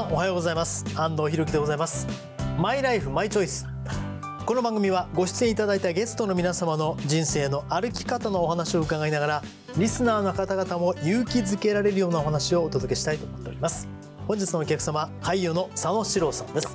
皆さんおはようございます。安藤博樹でございます。マイライフマイチョイス。この番組はご出演いただいたゲストの皆様の人生の歩き方のお話を伺いながらリスナーの方々も勇気づけられるようなお話をお届けしたいと思っております。本日のお客様俳優の佐野史郎さんです。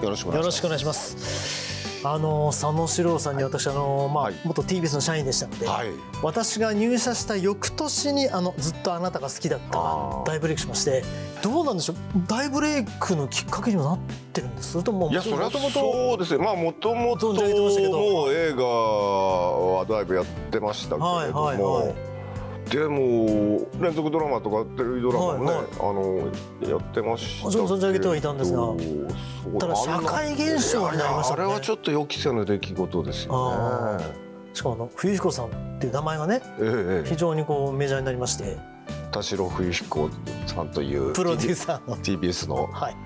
よろしくお願いします。あの佐野史郎さんに私あのまあ、はい。元 TBS の社員でしたので、はい。私が入社した翌年にあのずっとあなたが好きだった大ブレイクしましてどうなんでしょう？大ブレイクのきっかけにもなってるんです？それともいやそれはもともとそうですね。まあもともと存じ上げてましたけど。もう映画はだいぶやってましたけれども、はいはいはいでも連続ドラマとかテレビドラマもね、はいはい。あのやってましたけど。存じ上げてはいたんですが。ただ社会現象になりましたね。あれはちょっと予期せぬ出来事ですあよね。しかもあの冬彦さんっていう名前がねえええ非常にこうメジャーになりまして。え、田代冬彦さんというプロデューサーの。TBS の。はい。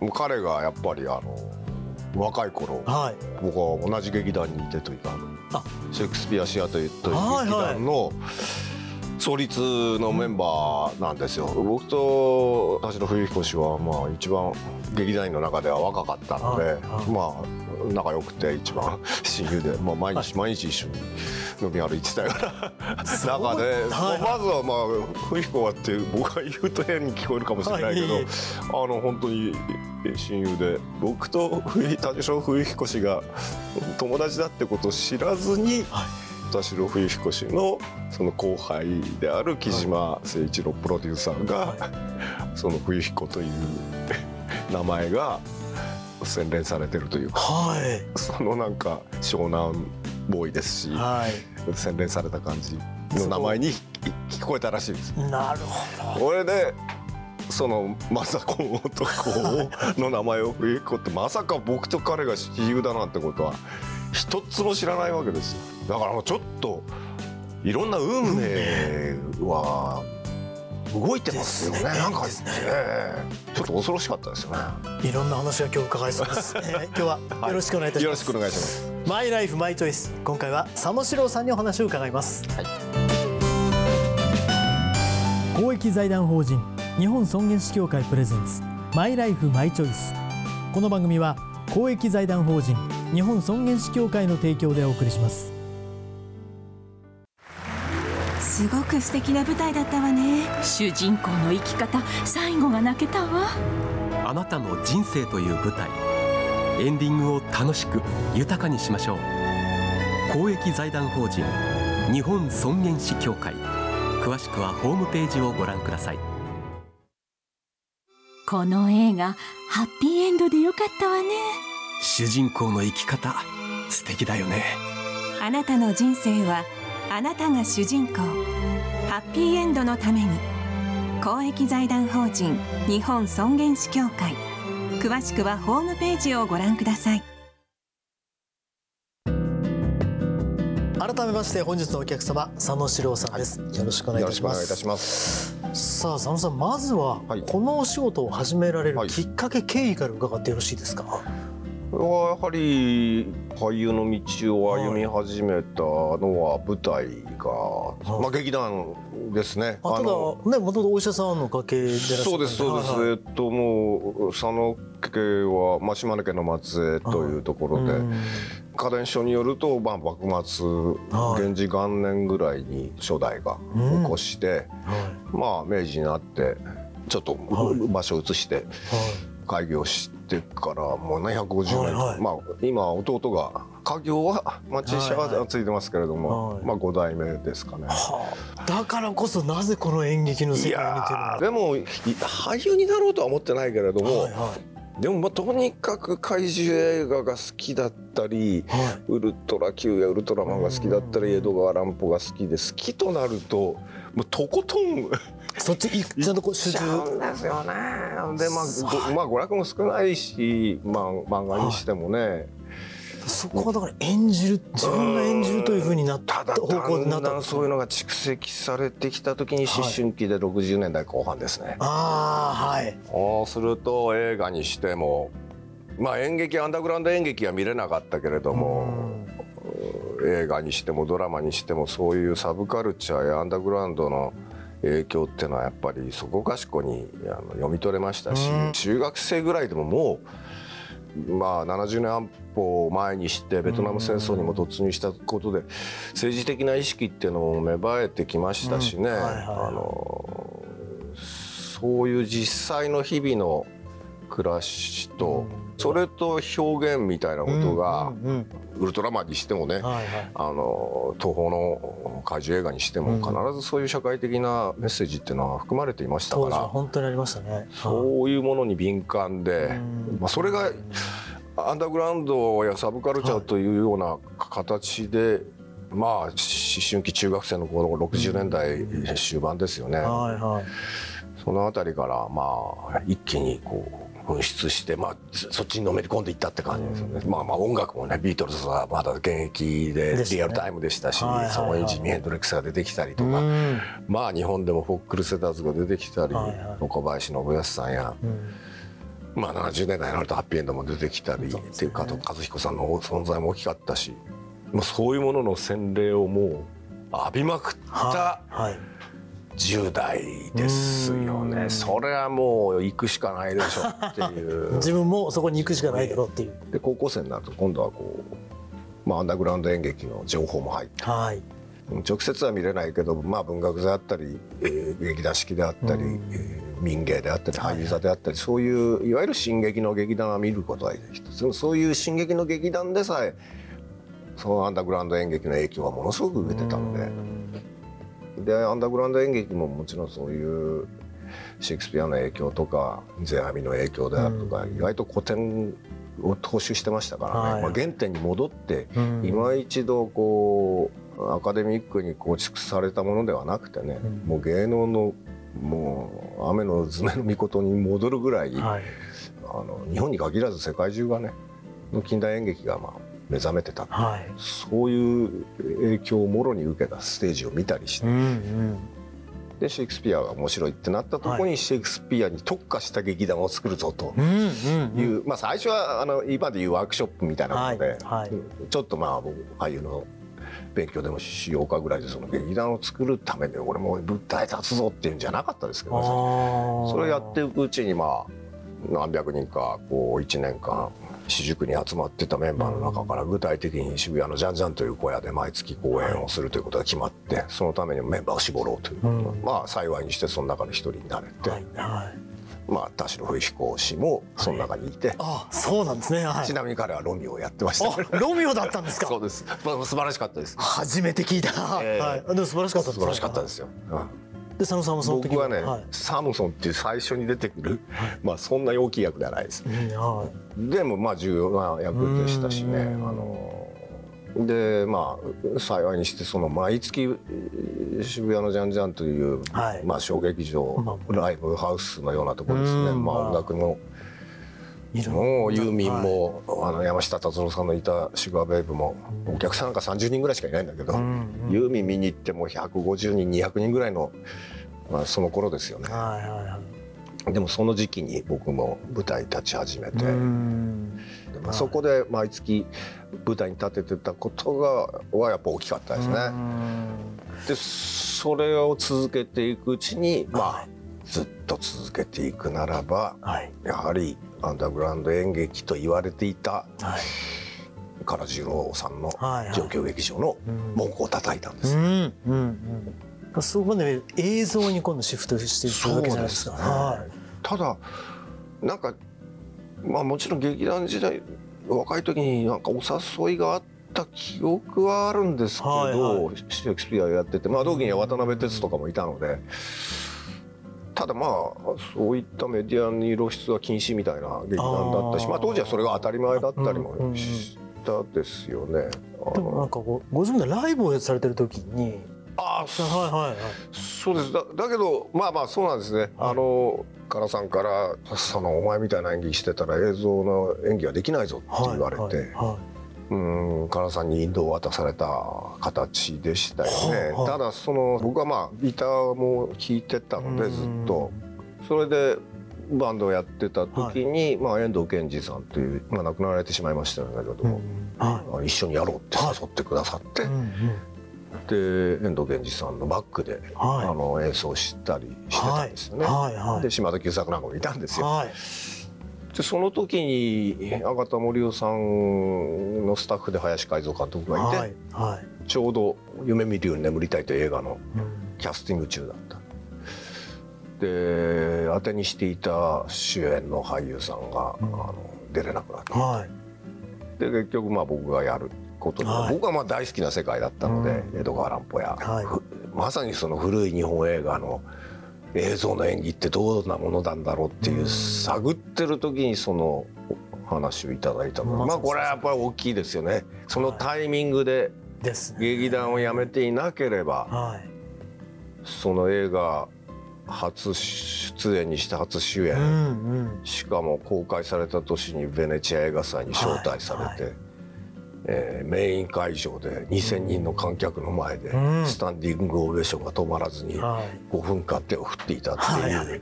もう彼がやっぱりあの若い頃はい。僕は同じ劇団にいてというかあ。シェイクスピアシアというという劇はいはい。団の創立のメンバーなんですよ。僕と田代冬彦氏はまあ一番劇団員の中では若かったので、まあ仲良くて一番親友で、まあ、毎日毎日一緒に飲み歩いてたような中で、はいまずはまあ冬彦はって僕が言うと変に聞こえるかもしれないけど、はい。あの本当に親友で僕と冬田代冬彦氏が友達だってことを知らずに、はい田代冬彦氏のその後輩である木島誠一郎プロデューサーが、はその冬彦という名前が洗練されてるというかはい。そのなんか湘南ボーイですしはい。洗練された感じの名前に聞こえたらしいです。なるほど。これでその政子男の名前を冬彦ってまさか僕と彼が親友だなんてことは一つも知らないわけですよ。だからもうちょっといろんな運命は動いてますよね。ね。なんかですね。ええちょっと恐ろしかったですよね。いろんな話が今日伺いそうです、えー今日はよろしくお願いいたします、よろしくお願いします。マイライフマイチョイス今回は佐野史郎さんにお話を伺います、公益財団法人日本尊厳死協会プレゼンツ。マイライフマイチョイスこの番組は公益財団法人日本尊厳死協会の提供でお送りします。すごく素敵な舞台だったわね。主人公の生き方最後が泣けたわ。あなたの人生という舞台。エンディングを楽しく豊かにしましょう。公益財団法人日本尊厳死協会。詳しくはホームページをご覧ください。この映画ハッピーエンドでよかったわね主人公の生き方素敵だよね。あなたの人生はあなたが主人公。ハッピーエンドのために。公益財団法人日本尊厳死協会。詳しくはホームページをご覧ください。改めまして本日のお客様佐野史郎さんです、よろしくお願いいよろしくおたします願いいたします。さあ佐野さんまずははい。このお仕事を始められるはい。きっかけ、経緯から伺ってよろしいですか？はやはり俳優の道を歩み始めたのは舞台が、い。まあ劇団ですね。あただねもともとお医者さんの家系でそうですそうです、はいはい。えっともう佐野家は、まあ、島根県の松江というところで、うん。家電書によると、まあ、幕末、はい。源氏元年ぐらいに初代がうん。起こして、はい。まあ明治になってちょっとはい。場所を移して開業してからもうね150年、はい。はい。まあ今弟が家業は町医者はい。ははついてますけれども、はい。まあ5代目ですかね。はあ。だからこそなぜこの演劇の世界にでもい俳優になろうとは思ってないけれども、はいはでもまあとにかく怪獣映画が好きだったりいはい。ウルトラ Q やウルトラマンが好きだったり江戸川乱歩が好きで好きとなるともうとことんそっちいちゃんとこう集中しちゃうんですよね。でまあごまあ娯楽も少ないし、まあ漫画にしてもね、そこはだから演じる自分が演じるというふうになった方向になだんだんったんですそういうのが蓄積されてきた時に思春期で60年代後半ですね。ああはい。そうすると映画にしてもまあ演劇アンダーグラウンド演劇は見れなかったけれども、映画にしてもドラマにしてもそういうサブカルチャーやアンダーグラウンドの影響っていうのはやっぱりそこかしこにあの読み取れましたし、うん。中学生ぐらいでももう、まあ、70年安保を前にしてベトナム戦争にも突入したことで政治的な意識っていうのも芽生えてきましたしね、あのそういう実際の日々の暮らしと、それと表現みたいなことが、ウルトラマンにしてもね、あの東宝の怪獣映画にしてもうん。必ずそういう社会的なメッセージっていうのは含まれていましたから、本当にありましたね。そういうものに敏感で、うん。まあ、それがアンダーグラウンドやサブカルチャーというような形で、まあ思春期中学生の頃60年代終盤ですよね、はいはい。その辺りからまあ一気にこう噴出して、まあ、そそっちにのめり込んでいったって感じですよね、まあまあ音楽もねビートルズはまだ現役でリアルタイムでしたし、はいはいはい。そこにジミー・ヘンドリックスが出てきたりとか、うん。まあ日本でもフォックルセターズが出てきたり、はいはい。小林信康さんや、うん。まあ、70年代になるとハッピーエンドも出てきたり、っていう加藤和彦さんの存在も大きかったし、まあ、そういうものの洗礼をもう浴びまくったはい。はい10代ですようん。ねそれはもう行くしかないでしょっていう。自分もそこに行くしかないけどっていう。で高校生になると今度はこう、まあ、アンダーグラウンド演劇の情報も入って。はい。直接は見れないけど、まあ、文学座であったり、えー劇団四季であったり、うん。えー民芸であったり俳優座であったり、そういういわゆる進撃の劇団は見ることができたそのそういう進撃の劇団でさえそのアンダーグラウンド演劇の影響はものすごく受けてたので。でアンダーグラウンド演劇ももちろんそういうシェイクスピアの影響とか世阿弥の影響であるとか、意外と古典を踏襲してましたからね、はい。まあ、原点に戻ってうん。今一度こうアカデミックに構築されたものではなくてね、うん。もう芸能のもう雨の爪の御事に戻るぐらい、はい。あの日本に限らず世界中がねの近代演劇がまあ目覚めてた。はい。そういう影響をもろに受けたステージを見たりして、うんうん。でシェイクスピアが面白いってなったところにシェイクスピアに特化した劇団を作るぞと。うんうんいう、うんまあ最初はあの今でいうワークショップみたいなもので、はいはい。ちょっとまあ僕俳優の勉強でもしようかぐらいでその劇団を作るために俺も舞台立つぞっていうんじゃなかったですけどそれをやっていくうちにまあ何百人かこう1年間私塾に集まってたメンバーの中から具体的に渋谷のジャンジャンという小屋で毎月公演をするということが決まってそのためにメンバーを絞ろうといううん。まあ幸いにしてその中の一人になれて、はい。はい。まあ田代冬彦氏もその中にいて、あそうなんですね。はい。ちなみに彼はロミオをやってました。あロミオだったんですか？そうです、まあ、素晴らしかったです。初めて聞いた、ええ。はい、でも素晴らしかった素晴らしかったですよ、うんで佐野さんもその時僕はね、はい。サムソンっていう最初に出てくる、まあそんな大きい役ではないです。うんはい。でもまあ重要な役でしたしね。あうん。のでまあ幸いにしてその毎月えー渋谷のジャンジャンという、はい。まあ小劇場、まライブハウスのようなところですね、まあ。音楽のもうユーミンはいも、あの山下達郎さんのいたシュガーベイブもお客さんなんか30人ぐらいしかいないんだけど、うんうん。ユーミン見に行っても150人200人ぐらいの、まあ、その頃ですよね。はいはいはい。でもその時期に僕も舞台に立ち始めて、まあ、そこで毎月舞台に立ててたことがはやっぱ大きかったですね。でそれを続けていくうちにまあずっと続けていくならばはい。やはりアンダーグラウンド演劇と言われていたはい。唐十郎さんのはいはい。状況劇場のうん。門戸を叩いたんです。うん。うん。うんそこで映像に今度シフトしていくわけじゃないですかすねはただなんかまあもちろん劇団時代若い時になんかお誘いがあった記憶はあるんですけど、はいはシェイクスピアやっててまあ同期には渡辺哲とかもいたので。ただまあそういったメディアに露出は禁止みたいな劇団だったしまあ、当時はそれが当たり前だったりうんうんうんもしたですよね。あいでもなんのかこうご自分でライブをされてる時にあーはいはいはいそうです。だだけどまあまあそうなんですね、はい。あの唐さんから「そのお前みたいな演技してたら映像の演技はできないぞ」って言われて、はい。はいはうん唐さんに引導を渡された形でしたよね、はあはあただその僕はまあギターも弾いてたのでずっと。それでバンドをやってた時に、まあ、遠藤健二さんという、まあ、亡くなられてしまいましたけれども、はあ一緒にやろうって誘ってくださって、で遠藤源氏さんのバックで、はいあの演奏したりしてたんですよね。はいはいで島田久作なんかもいたんですよ。はいでその時に赤田森生さんのスタッフで林海蔵監督がいて、ちょうど「夢見るように眠りたい」という映画のうんキャスティング中だった。で当てにしていた主演の俳優さんが、うんあの出れなくなった。はいで結局まあ僕がやることで、はい。僕はまあ大好きな世界だったので、うん。江戸川乱歩や、はい。ふまさにその古い日本映画の映像の演技ってどんなものなんだろうっていう、うん。探ってる時にその話をいただいたので、まさにまあこれはやっぱり大きいですよね。そのタイミングで劇団を辞めていなければはい。その映画初出演にして初主演、うんうん。しかも公開された年にベネチア映画祭に招待されて、はいえーメイン会場で2,000人の観客の前でうん。スタンディングオベーションが止まらずにはい。5分間手を振っていたっていう、はい。はい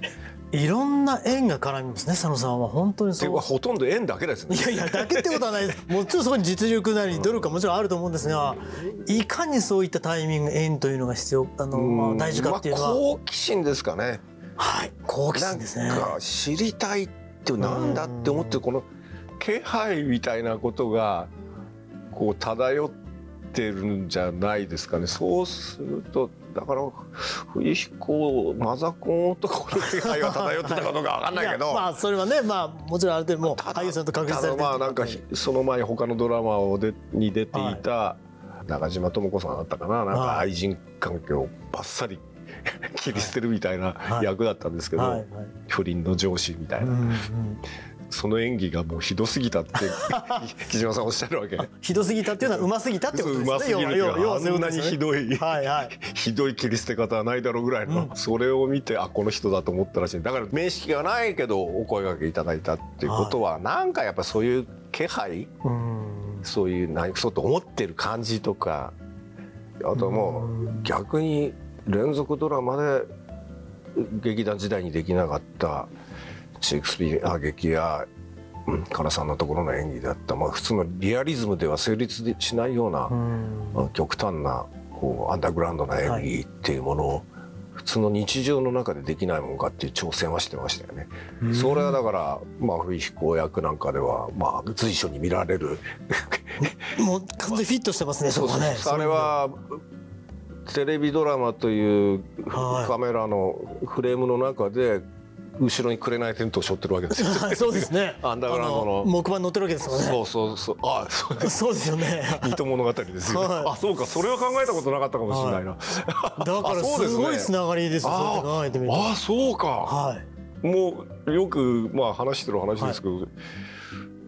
いろんな縁が絡みますね佐野さんは。本当にそう。ではほとんど円だけですね。い。やいやだけってことはないです。もちろんそこに実力なり努力はもちろんあると思うんですがいかにそういったタイミング縁というのが必要あの、まあ、大事かっていうのは、まあ好奇心ですかね。はい。好奇心ですね。知りたいってなんだって思ってるこの気配みたいなことがこう漂ってるんじゃないですかね。そうするとだから冬彦マザコン男の気配が漂ってたかどうかわかんないけど。やまあそれはねまあもちろんある程度もう俳優さんと確立されてまあなんかひその前他のドラマをでに出ていた中島智子さんだったかな。なんかはい。愛人関係をバッサリ 切り捨てるみたいなはい。役だったんですけど、はい。はい。不倫の上司みたいな、うんうんその演技がもうひどすぎたって 木島さんおっしゃるわけ。ひどすぎたっていうのはうますぎたってことですね。うますぎるあんなにひどい、はいはい。ひどい切り捨て方はないだろうぐらいの、うん。それを見てあこの人だと思ったらしい。だから面識がないけどお声掛けいただいたっていうことは、なんかやっぱそういう気配うん。そういう何そうと思ってる感じとかあともう逆に連続ドラマで劇団時代にできなかったシェイクスピア劇やうん唐さんのところの演技だった、まあ、普通のリアリズムでは成立しないような、うん。まあ極端なこうアンダーグラウンドな演技っていうものを、普通の日常の中でできないもんかっていう挑戦はしてましたよね。それはだから、まあ、冬彦役なんかでは、まあ、随所に見られる。もう完全にフィットしてますねそこがね。あれはテレビドラマというはい。カメラのフレームの中で後ろに紅テントを背負ってるわけですよ。は いそうですね。アンダーグラウンドの。あ木馬に乗ってるわけですもんね。そうそうそう。あそうです。そうですよね。水戸物語ですよ、ねはい。あそうか。それは考えたことなかったかもしれないな、だからすごいつながりですよ。ああそうか、はい。もうよくまあ話してる話ですけど、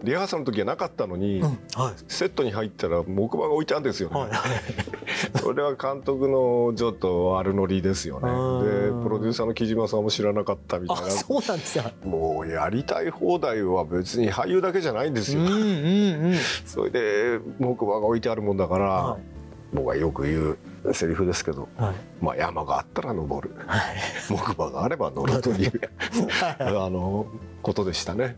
リハーサルの時はなかったのに、うんはい。セットに入ったら木馬が置いてあるんですよね、はい。それは監督のちょっと悪ノリですよね。うんでプロデューサーの木島さんも知らなかったみたいな。あそうなんですよもうやりたい放題は別に俳優だけじゃないんですよ、うんうんうん。それで木馬が置いてあるもんだから、は僕がよく言うセリフですけど、はい。まあ、山があったら登る。はい。木馬があれば乗るという あのことでしたね。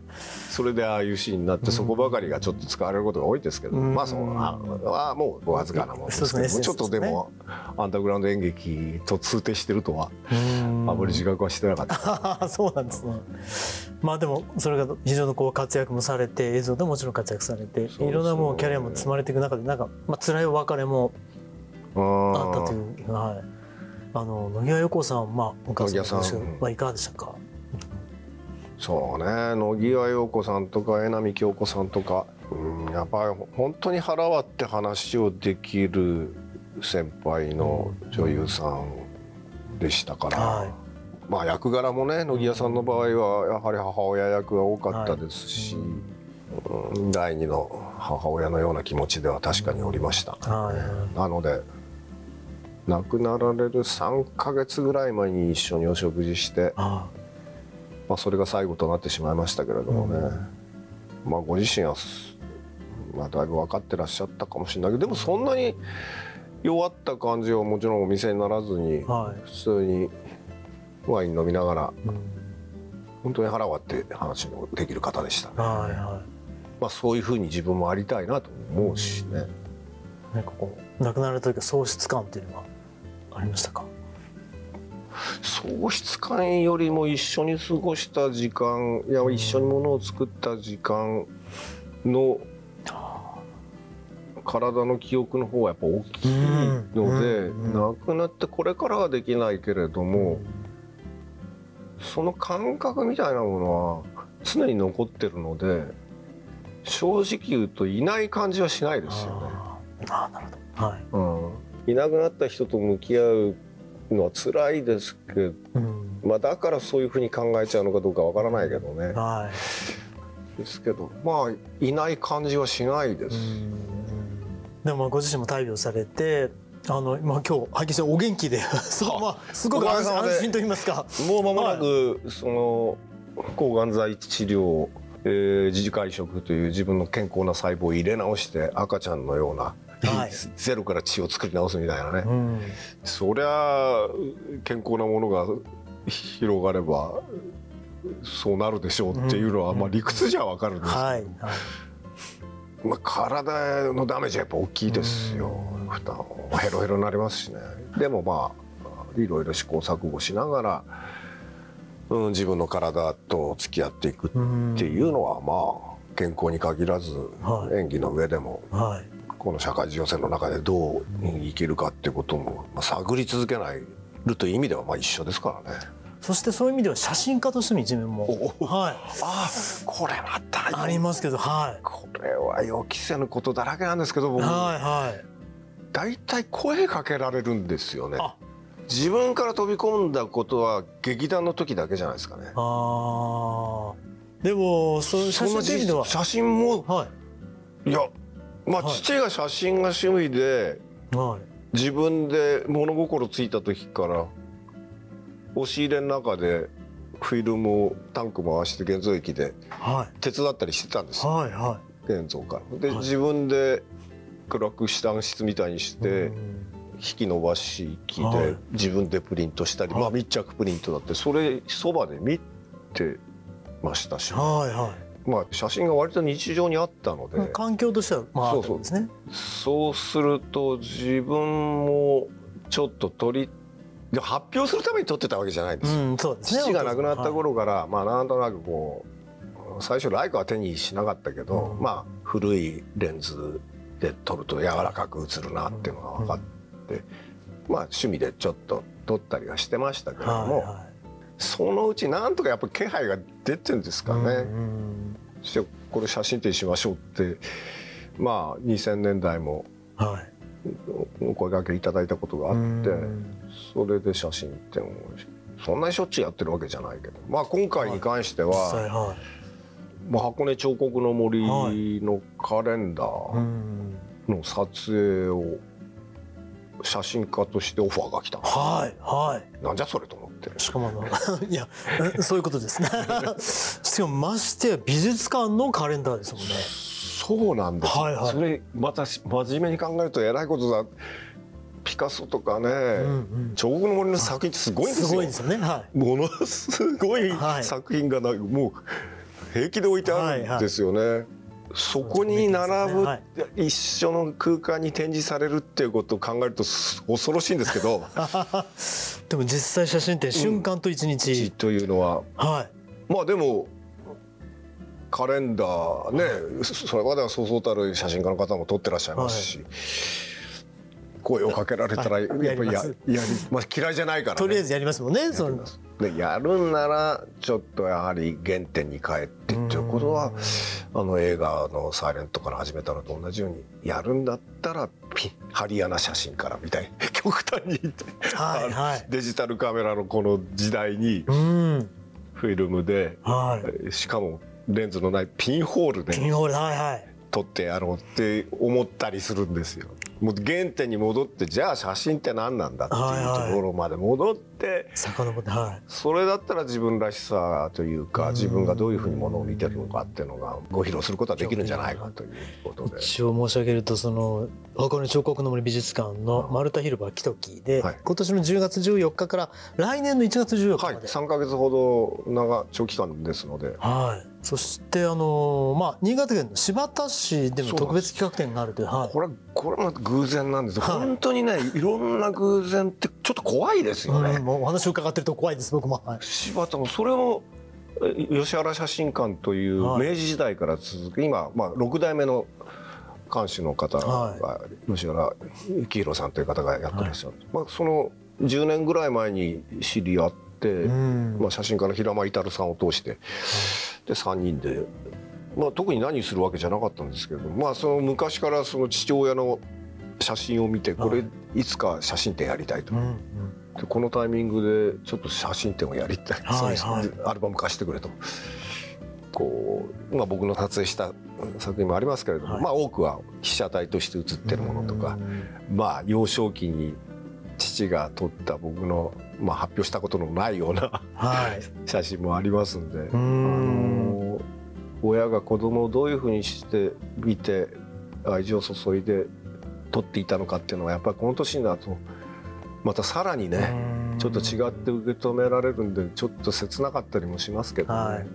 それでああいうシーンになってそこばかりがちょっと使われることが多いですけど、うん。まあそのあはもうわずかなものですけどね。ちょっとでもアンダーグラウンド演劇と通底してるとはうん。あまり自覚はしてなかった。そうなんですね。まあでもそれが非常にこう活躍もされて映像でももちろん活躍されていろんなもうキャリアも積まれていく中でなんかまあ辛いお別れもあったというはい。あの野際陽子さんまあお母さん野際さんまあいかがでしたか？そうね野際陽子さんとか榎並京子さんとか、うん、やっぱり本当に腹割って話をできる先輩の女優さんでしたから、はいまあ役柄もね野際さんの場合はやはり母親役が多かったですし、うん第二の母親のような気持ちでは確かにおりました。はいはいなので亡くなられる3ヶ月ぐらい前に一緒にお食事して、あまあ、それが最後となってしまいましたけれどもね、まあご自身は、まあ、だいぶ分かってらっしゃったかもしれない。けどでもそんなに弱った感じはもちろんお店にならずにあはい。普通にワイン飲みながらうん。本当に腹割って話のできる方でしたね、はいはまあ、そういうふうに自分もありたいなと思うしね、なんかこう亡くなられた時は喪失感っていうのはありましたか？喪失感よりも一緒に過ごした時間いや一緒にものを作った時間の体の記憶の方がやっぱ大きいのでうん亡くなってこれからはできないけれどもその感覚みたいなものは常に残ってるので正直言うといない感じはしないですよね。なるほど。はい。うん、いなくなった人と向き合うのは辛いですけど、うん。まあ、だからそういうふうに考えちゃうのかどうかわからないけどね。はい。ですけどまあいない感じはしないです。でもまあご自身も大病されてあのまあ今日拝見してお元気ですご, まあ、すごく安心と言いますか。もう間もなく、その抗がん剤治療、えー、自治会食という自分の健康な細胞を入れ直して赤ちゃんのような、はい。ゼロから血を作り直すみたいなね、うん。そりゃ健康なものが広がればそうなるでしょうっていうのは、うんまあ、理屈じゃわかるんですけど、はいはい。まあ、体のダメージはやっぱ大きいですよ。うん。負担ヘロヘロになりますしね。でもまあいろいろ試行錯誤しながら、うん、自分の体と付き合っていくっていうのはまあ健康に限らず、はい。演技の上でもはいこの社会情勢の中でどう生きるかっていうことも、まあ、探り続けないるという意味ではまあ一緒ですからね。そしてそういう意味では写真家としての一面も。おはい。あこれまたありますけどはい。これは予期せぬことだらけなんですけど僕。はいはい。大体声かけられるんですよね。あ。自分から飛び込んだことは劇団の時だけじゃないですかね。あー。でもそういう写真という意味では。写真もはい。いやまあはい。父が写真が趣味ではい。自分で物心ついた時から押し入れの中でフィルムをタンク回して現像液ではい。手伝ったりしてたんですよ。はいは現像から。で、はい。自分で暗くした暗室みたいにしいてうん。引き伸ばし機はい。で自分でプリントしたり、はい。まあ密着プリントだってそれそばで見てましたし、はいはまあ写真が割と日常にあったので、い環境としてはまああそう。ですね。そうすると自分もちょっと撮りで発表するために撮ってたわけじゃないんですよ。うんそうですね。父が亡くなった頃から、まあなんとなくこう最初ライカは手にしなかったけど、うん。まあ古いレンズで撮ると柔らかく映るなっていうのが分かって、まあ趣味でちょっと撮ったりはしてましたけれども、はいはそのうちなんとかやっぱ気配が出てるんですかね。そしてこれ写真展しましょうって。まあ2000年代もはい。お声掛けいただいたことがあって。うん。それで写真展をそんなにしょっちゅうやってるわけじゃないけど、まあ、今回に関しては、実際はまあ、箱根彫刻の森のカレンダいーうんの撮影を写真家としてオファーが来た。はい。はい。なんじゃそれと思って。しかもあのいやえそういうことですね。しかもましてや美術館のカレンダーですもんね。そうなんですよ、はいはい。それまたし真面目に考えるとえらいことだ。ピカソとかね、うんうん。彫刻の森の作品ってすごいんですよ。すごいですよね。はものすごいはい。作品がなもう平気で置いてあるんですよね。そこに並ぶ、はい。一緒の空間に展示されるっていうことを考えるとす恐ろしいんですけど。い でも実際写真展瞬間と一日、というのは。はい。まあでもカレンダーねそそれまではそうそうたる写真家の方も撮ってらっしゃいますし、声をかけられたらはい。やっぱりややります。やりまあ、嫌いじゃないから、ね、とりあえずやりますもんねそのでやるんならちょっとやはり原点に帰ってっていうことはあの映画の「サイレントから始めたのと同じようにやるんだったらピハリアな写真からみたいに 極端にはいはい。デジタルカメラのこの時代にうん。フィルムではい。しかもレンズのないピンホールでピンホールはいはい。撮ってやろうって思ったりするんですよ。もう原点に戻ってじゃあ写真って何なんだっていうところまで戻ってって。遡ってはい。それだったら自分らしさというかうん。自分がどういうふうにものを見てるのかっていうのがご披露することはできるんじゃないかということで。一応申し上げるとその箱根彫刻の森美術館の丸太広場木時で、はい。今年の10月14日から来年の1月14日はい、まで、3か月ほど長長期間ですので。はい、そしてあのまあ新潟県の新発田市でも特別企画展があるというはい。これこれも偶然なんです。よ、はい。本当にねいろんな偶然ってちょっと怖いですよね。うんもお話を伺ってると怖いです僕も、はい、柴田もそれもえ吉原写真館という明治時代から続く今、まあ、6代目の館主の方はが吉原幸宏さんという方がやってらっしゃる、まあ、その10年ぐらい前に知り合って、まあ、写真家の平間至さんを通してで3人で、まあ、特に何するわけじゃなかったんですけど、まあ、その昔からその父親の写真を見てこれいつか写真展やりたいとうんでこのタイミングでちょっと写真展をやりたい、はいそういうアルバム貸してくれと。こう、まあ、僕の撮影した作品もありますけれども、はい。まあ、多くは被写体として写ってるものとか、まあ、幼少期に父が撮った僕の、まあ、発表したことのないようなはい。写真もありますんで、うあん。の親が子供をどういうふうにして見て愛情を注いで撮っていたのかっていうのはやっぱりこの年になるとまたさらにね、ちょっと違って受け止められるんでちょっと切なかったりもしますけどね。はい。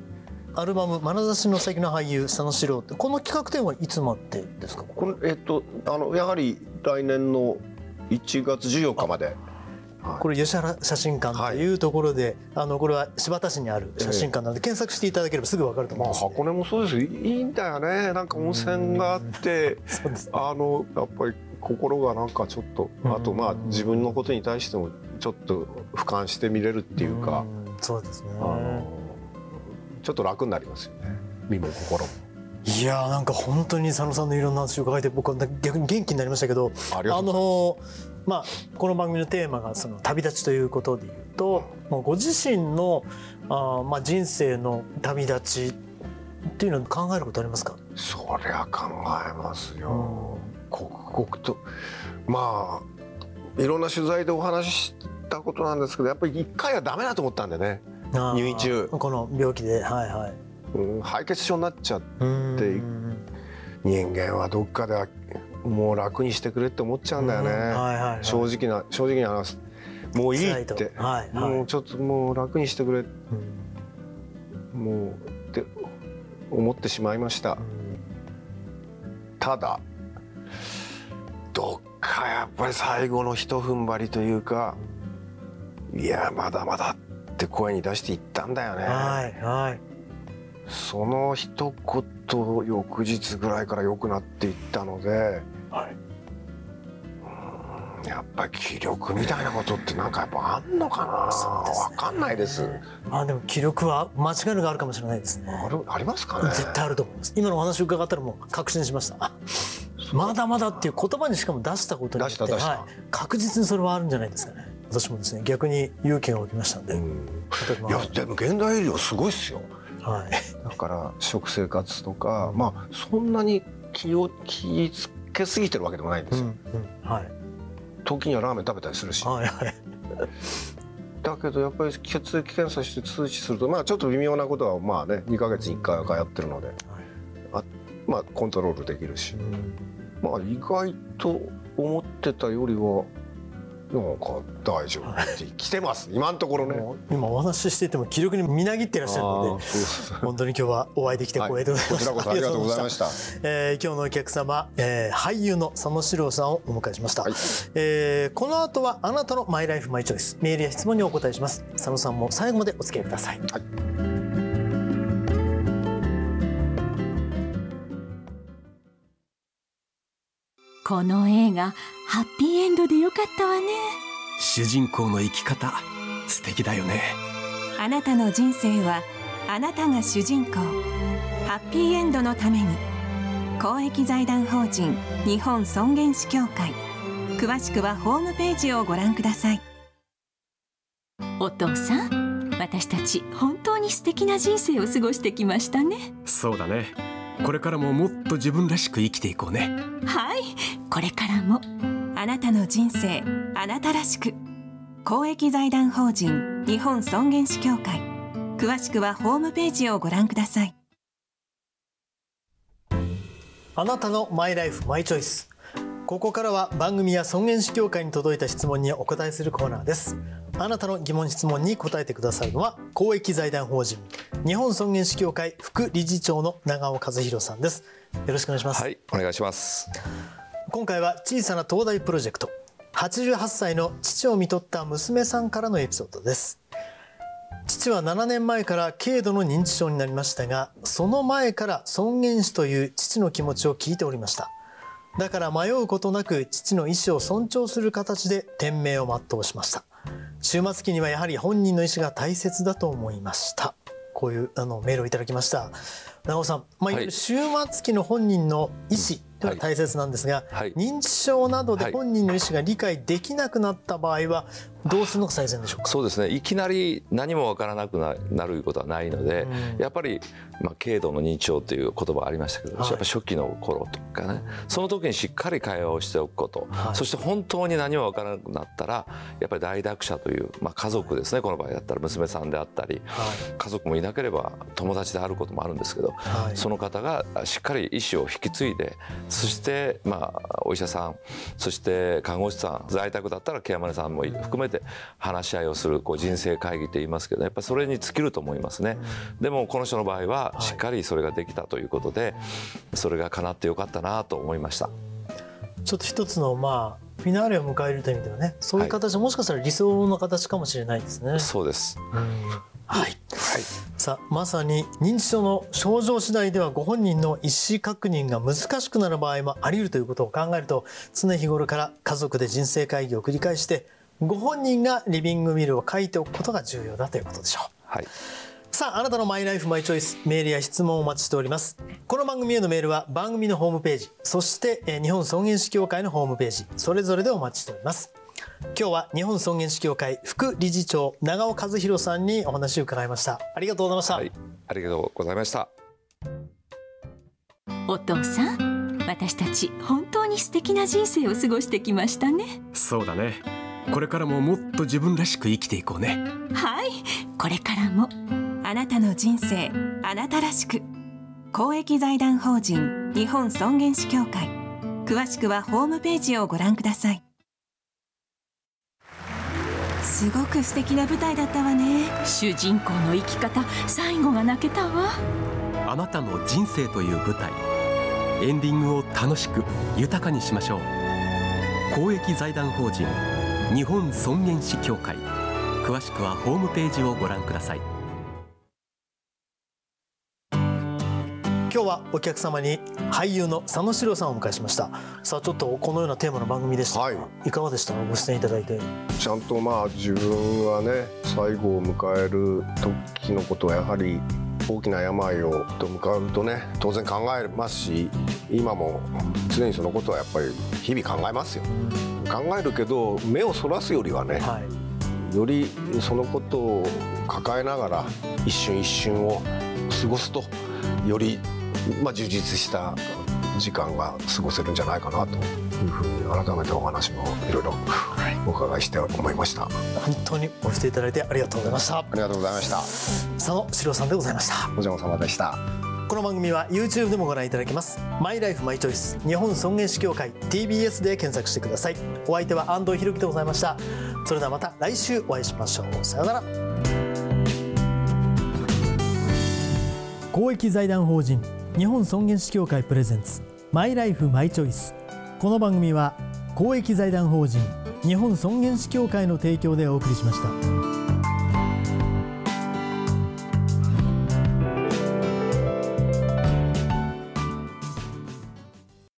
アルバム「眼差しの先の俳優佐野史郎」ってこの企画展はいつまでですか？これえっとあのやはり来年の1月14日まで。はい。これ吉原写真館とい。うところで、あのこれは新発田市にある写真館なので、検索していただければすぐわかると思いまあます、箱根もそうです。よいいんだよね。なんか温泉があって あのやっぱり心がなんかちょっとあとまあ自分のことに対してもちょっと俯瞰して見れるっていうか、ん。そうですね。あのちょっと楽になりますよね。身も心も。いやーなんか本当に佐野さんのいろんな話を伺えて僕は逆に元気になりましたけどあのーまあこの番組のテーマがその旅立ちということでいうと、まあ、ご自身のあーまあ人生の旅立ちっていうのを考えることありますか、そりゃ考えますよ。刻々と。まあいろんな取材でお話ししたことなんですけどやっぱり一回はダメだと思ったんでね、入院中。この病気ではいはい。うん、敗血症になっちゃってうん。人間はどっかではもう楽にしてくれって思っちゃうんだよね、はいはいはい、正直な正直に話す。もういい辛って、と。はいはい。もうちょっともう楽にしてくれ。うん。もうって思ってしまいました。ただどっかやっぱり最後の一踏ん張りというかいやまだまだって声に出していったんだよね、はいはい。その一言翌日ぐらいから良くなっていったのではい。やっぱり気力みたいなことってなんかやっぱあんのかな？そうですね。わかんないです。あでも気力は間違いなくあるかもしれないですねあるありますかね絶対あると思います今のお話を伺ったらもう確信しましたあまだまだっていう言葉にしかも出したことによってはい、確実にそれはあるんじゃないですかね。私もですね逆に勇気が起きましたんで、うん。いやでも現代医療すごいっすよ。はい。だから食生活とか、まあそんなに気を気ぃつけすぎてるわけでもないんですよ、うんうん。はい。時にはラーメン食べたりするし、はいはい。だけどやっぱり血液検査して通知するとまあちょっと微妙なことはまあね2ヶ月に1回は通ってるのでまあコントロールできるし。うんまあ意外と思ってたよりはなんか大丈夫って来てます。今のところね。今お話ししていても気力にみなぎってらっしゃるあので本当に今日はお会いできて光栄でございまこちした、らこそありがとうございました。えー今日のお客様、えー俳優の佐野史郎さんをお迎えしました、はい。えーこの後はあなたのマイライフマイチョイス。メールや質問にお答えします。佐野さんも最後までお付き合いください、この映画ハッピーエンドでよかったわね。主人公の生き方素敵だよね。あなたの人生はあなたが主人公。ハッピーエンドのために。公益財団法人日本尊厳死協会。詳しくはホームページをご覧ください。お父さん私たち本当に素敵な人生を過ごしてきましたね。そうだねこれからももっと自分らしく生きていこうね。はいこれからもあなたの人生あなたらしく。公益財団法人日本尊厳死協会。詳しくはホームページをご覧ください。あなたのマイライフマイチョイスここからは番組や尊厳死協会に届いた質問にお答えするコーナーです。あなたの疑問質問に答えてくださるのは公益財団法人日本尊厳死協会副理事長の長尾和弘さんです。よろしくお願いします、はいお願いします。今回は小さな東大プロジェクト88歳の父を看取った娘さんからのエピソードです。父は7年前から軽度の認知症になりましたがその前から尊厳死という父の気持ちを聞いておりましただから迷うことなく父の意思を尊重する形で天命を全うしました。終末期にはやはり本人の意思が大切だと思いました。こういうあのメールをいただきました。長尾さん、まあ、い。わゆる終末期の本人の意思というのが大切なんですが、はい。認知症などではい。本人の意思が理解できなくなった場合はどうするのが最善でしょうか？そうですね。いきなり何もわからなくななることはないので、うん。やっぱり、まあ、軽度の認知症という言葉ありましたけど、はい。やっぱ初期の頃とかね。その時にしっかり会話をしておくこと、はい。そして本当に何もわからなくなったらやっぱり大学者という、まあ、家族ですね。この場合だったら娘さんであったりは家族もいなければ友達であることもあるんですけど、い、はい、その方がしっかり意思を引き継いでそしてまあお医者さんそして看護師さん在宅だったらケアマネさんも含めて話し合いをするこう人生会議と言いますけどやっぱりそれに尽きると思いますね。でもこの人の場合はしっかりそれができたということでそれが叶ってよかったなと思いました。ちょっと一つのまあフィナーレを迎えるという意味ではねそういう形、もしかしたら理想の形かもしれないですね。そうです。うんはい、はい。さあまさに認知症の症状次第ではご本人の意思確認が難しくなる場合もあり得るということを考えると常日頃から家族で人生会議を繰り返してご本人がリビングミルを書いておくことが重要だということでしょう。はい。さああなたのマイライフマイチョイスメールや質問をお待ちしておりますこの番組へのメールは番組のホームページそしてえー日本尊厳死協会のホームページそれぞれでお待ちしております今日は日本尊厳死協会副理事長長尾和弘さんにお話を伺いました。ありがとうございました、はい。ありがとうございました。お父さん私たち本当に素敵な人生を過ごしてきましたね。そうだね。これからももっと自分らしく生きていこうね。はい。これからもあなたの人生あなたらしく。公益財団法人日本尊厳死協会。詳しくはホームページをご覧くださいすごく素敵な舞台だったわね。主人公の生き方最後が泣けたわ。あなたの人生という舞台。エンディングを楽しく豊かにしましょう。公益財団法人日本尊厳死協会。詳しくはホームページをご覧ください今日はお客様に俳優の佐野史郎さんをお迎えしました。さあちょっとこのようなテーマの番組でした。が、はい。い、かがでした？ご出演いただいて。ちゃんとまあ自分はね最後を迎える時のことはやはり大きな病をと向かうとね当然考えますし今も常にそのことはやっぱり日々考えますよ。考えるけど目をそらすよりはねはい。よりそのことを抱えながら一瞬一瞬を過ごすとより、まあ、充実した時間が過ごせるんじゃないかなというふうに改めてお話もいろいろお伺いして思いました。あ本当におしていただいてありがとうございました。りがとうございました。佐野史郎さんでございました。お邪魔様でした。この番組は YouTube でもご覧いただけます。マイライフマイチョイス。日本尊厳死協会。TBS で検索してください。お相手は安藤博樹でございました。それではまた来週お会いしましょう。さようなら。公益財団法人日本尊厳死協会プレゼンツマイライフマイチョイスこの番組は公益財団法人日本尊厳死協会の提供でお送りしました。